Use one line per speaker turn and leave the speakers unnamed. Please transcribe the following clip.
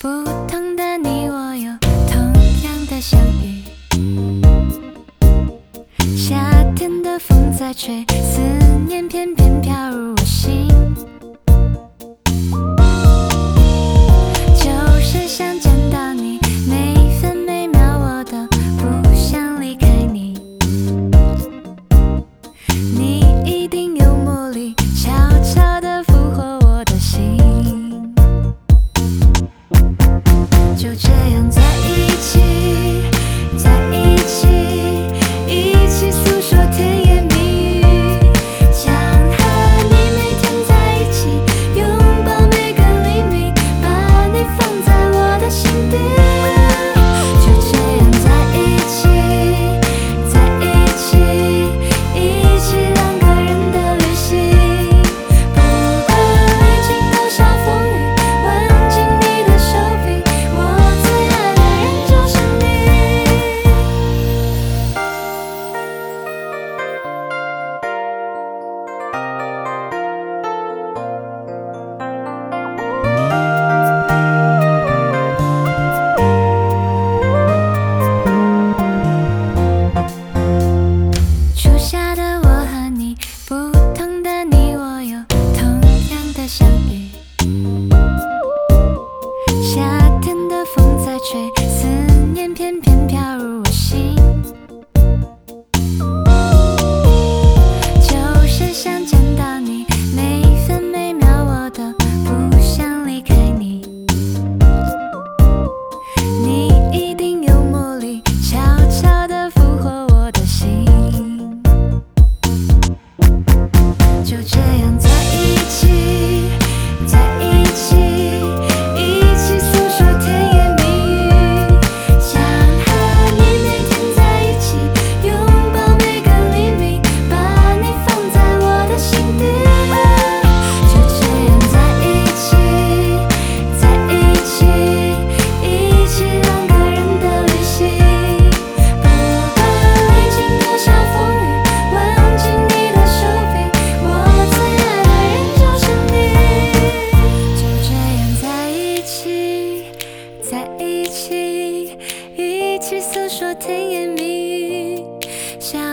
不同的你我有同样的相遇。夏天的风在吹思念翩翩飘入。就这样在一起。相遇。夏天的风在吹思念翩翩飘入甜言蜜语像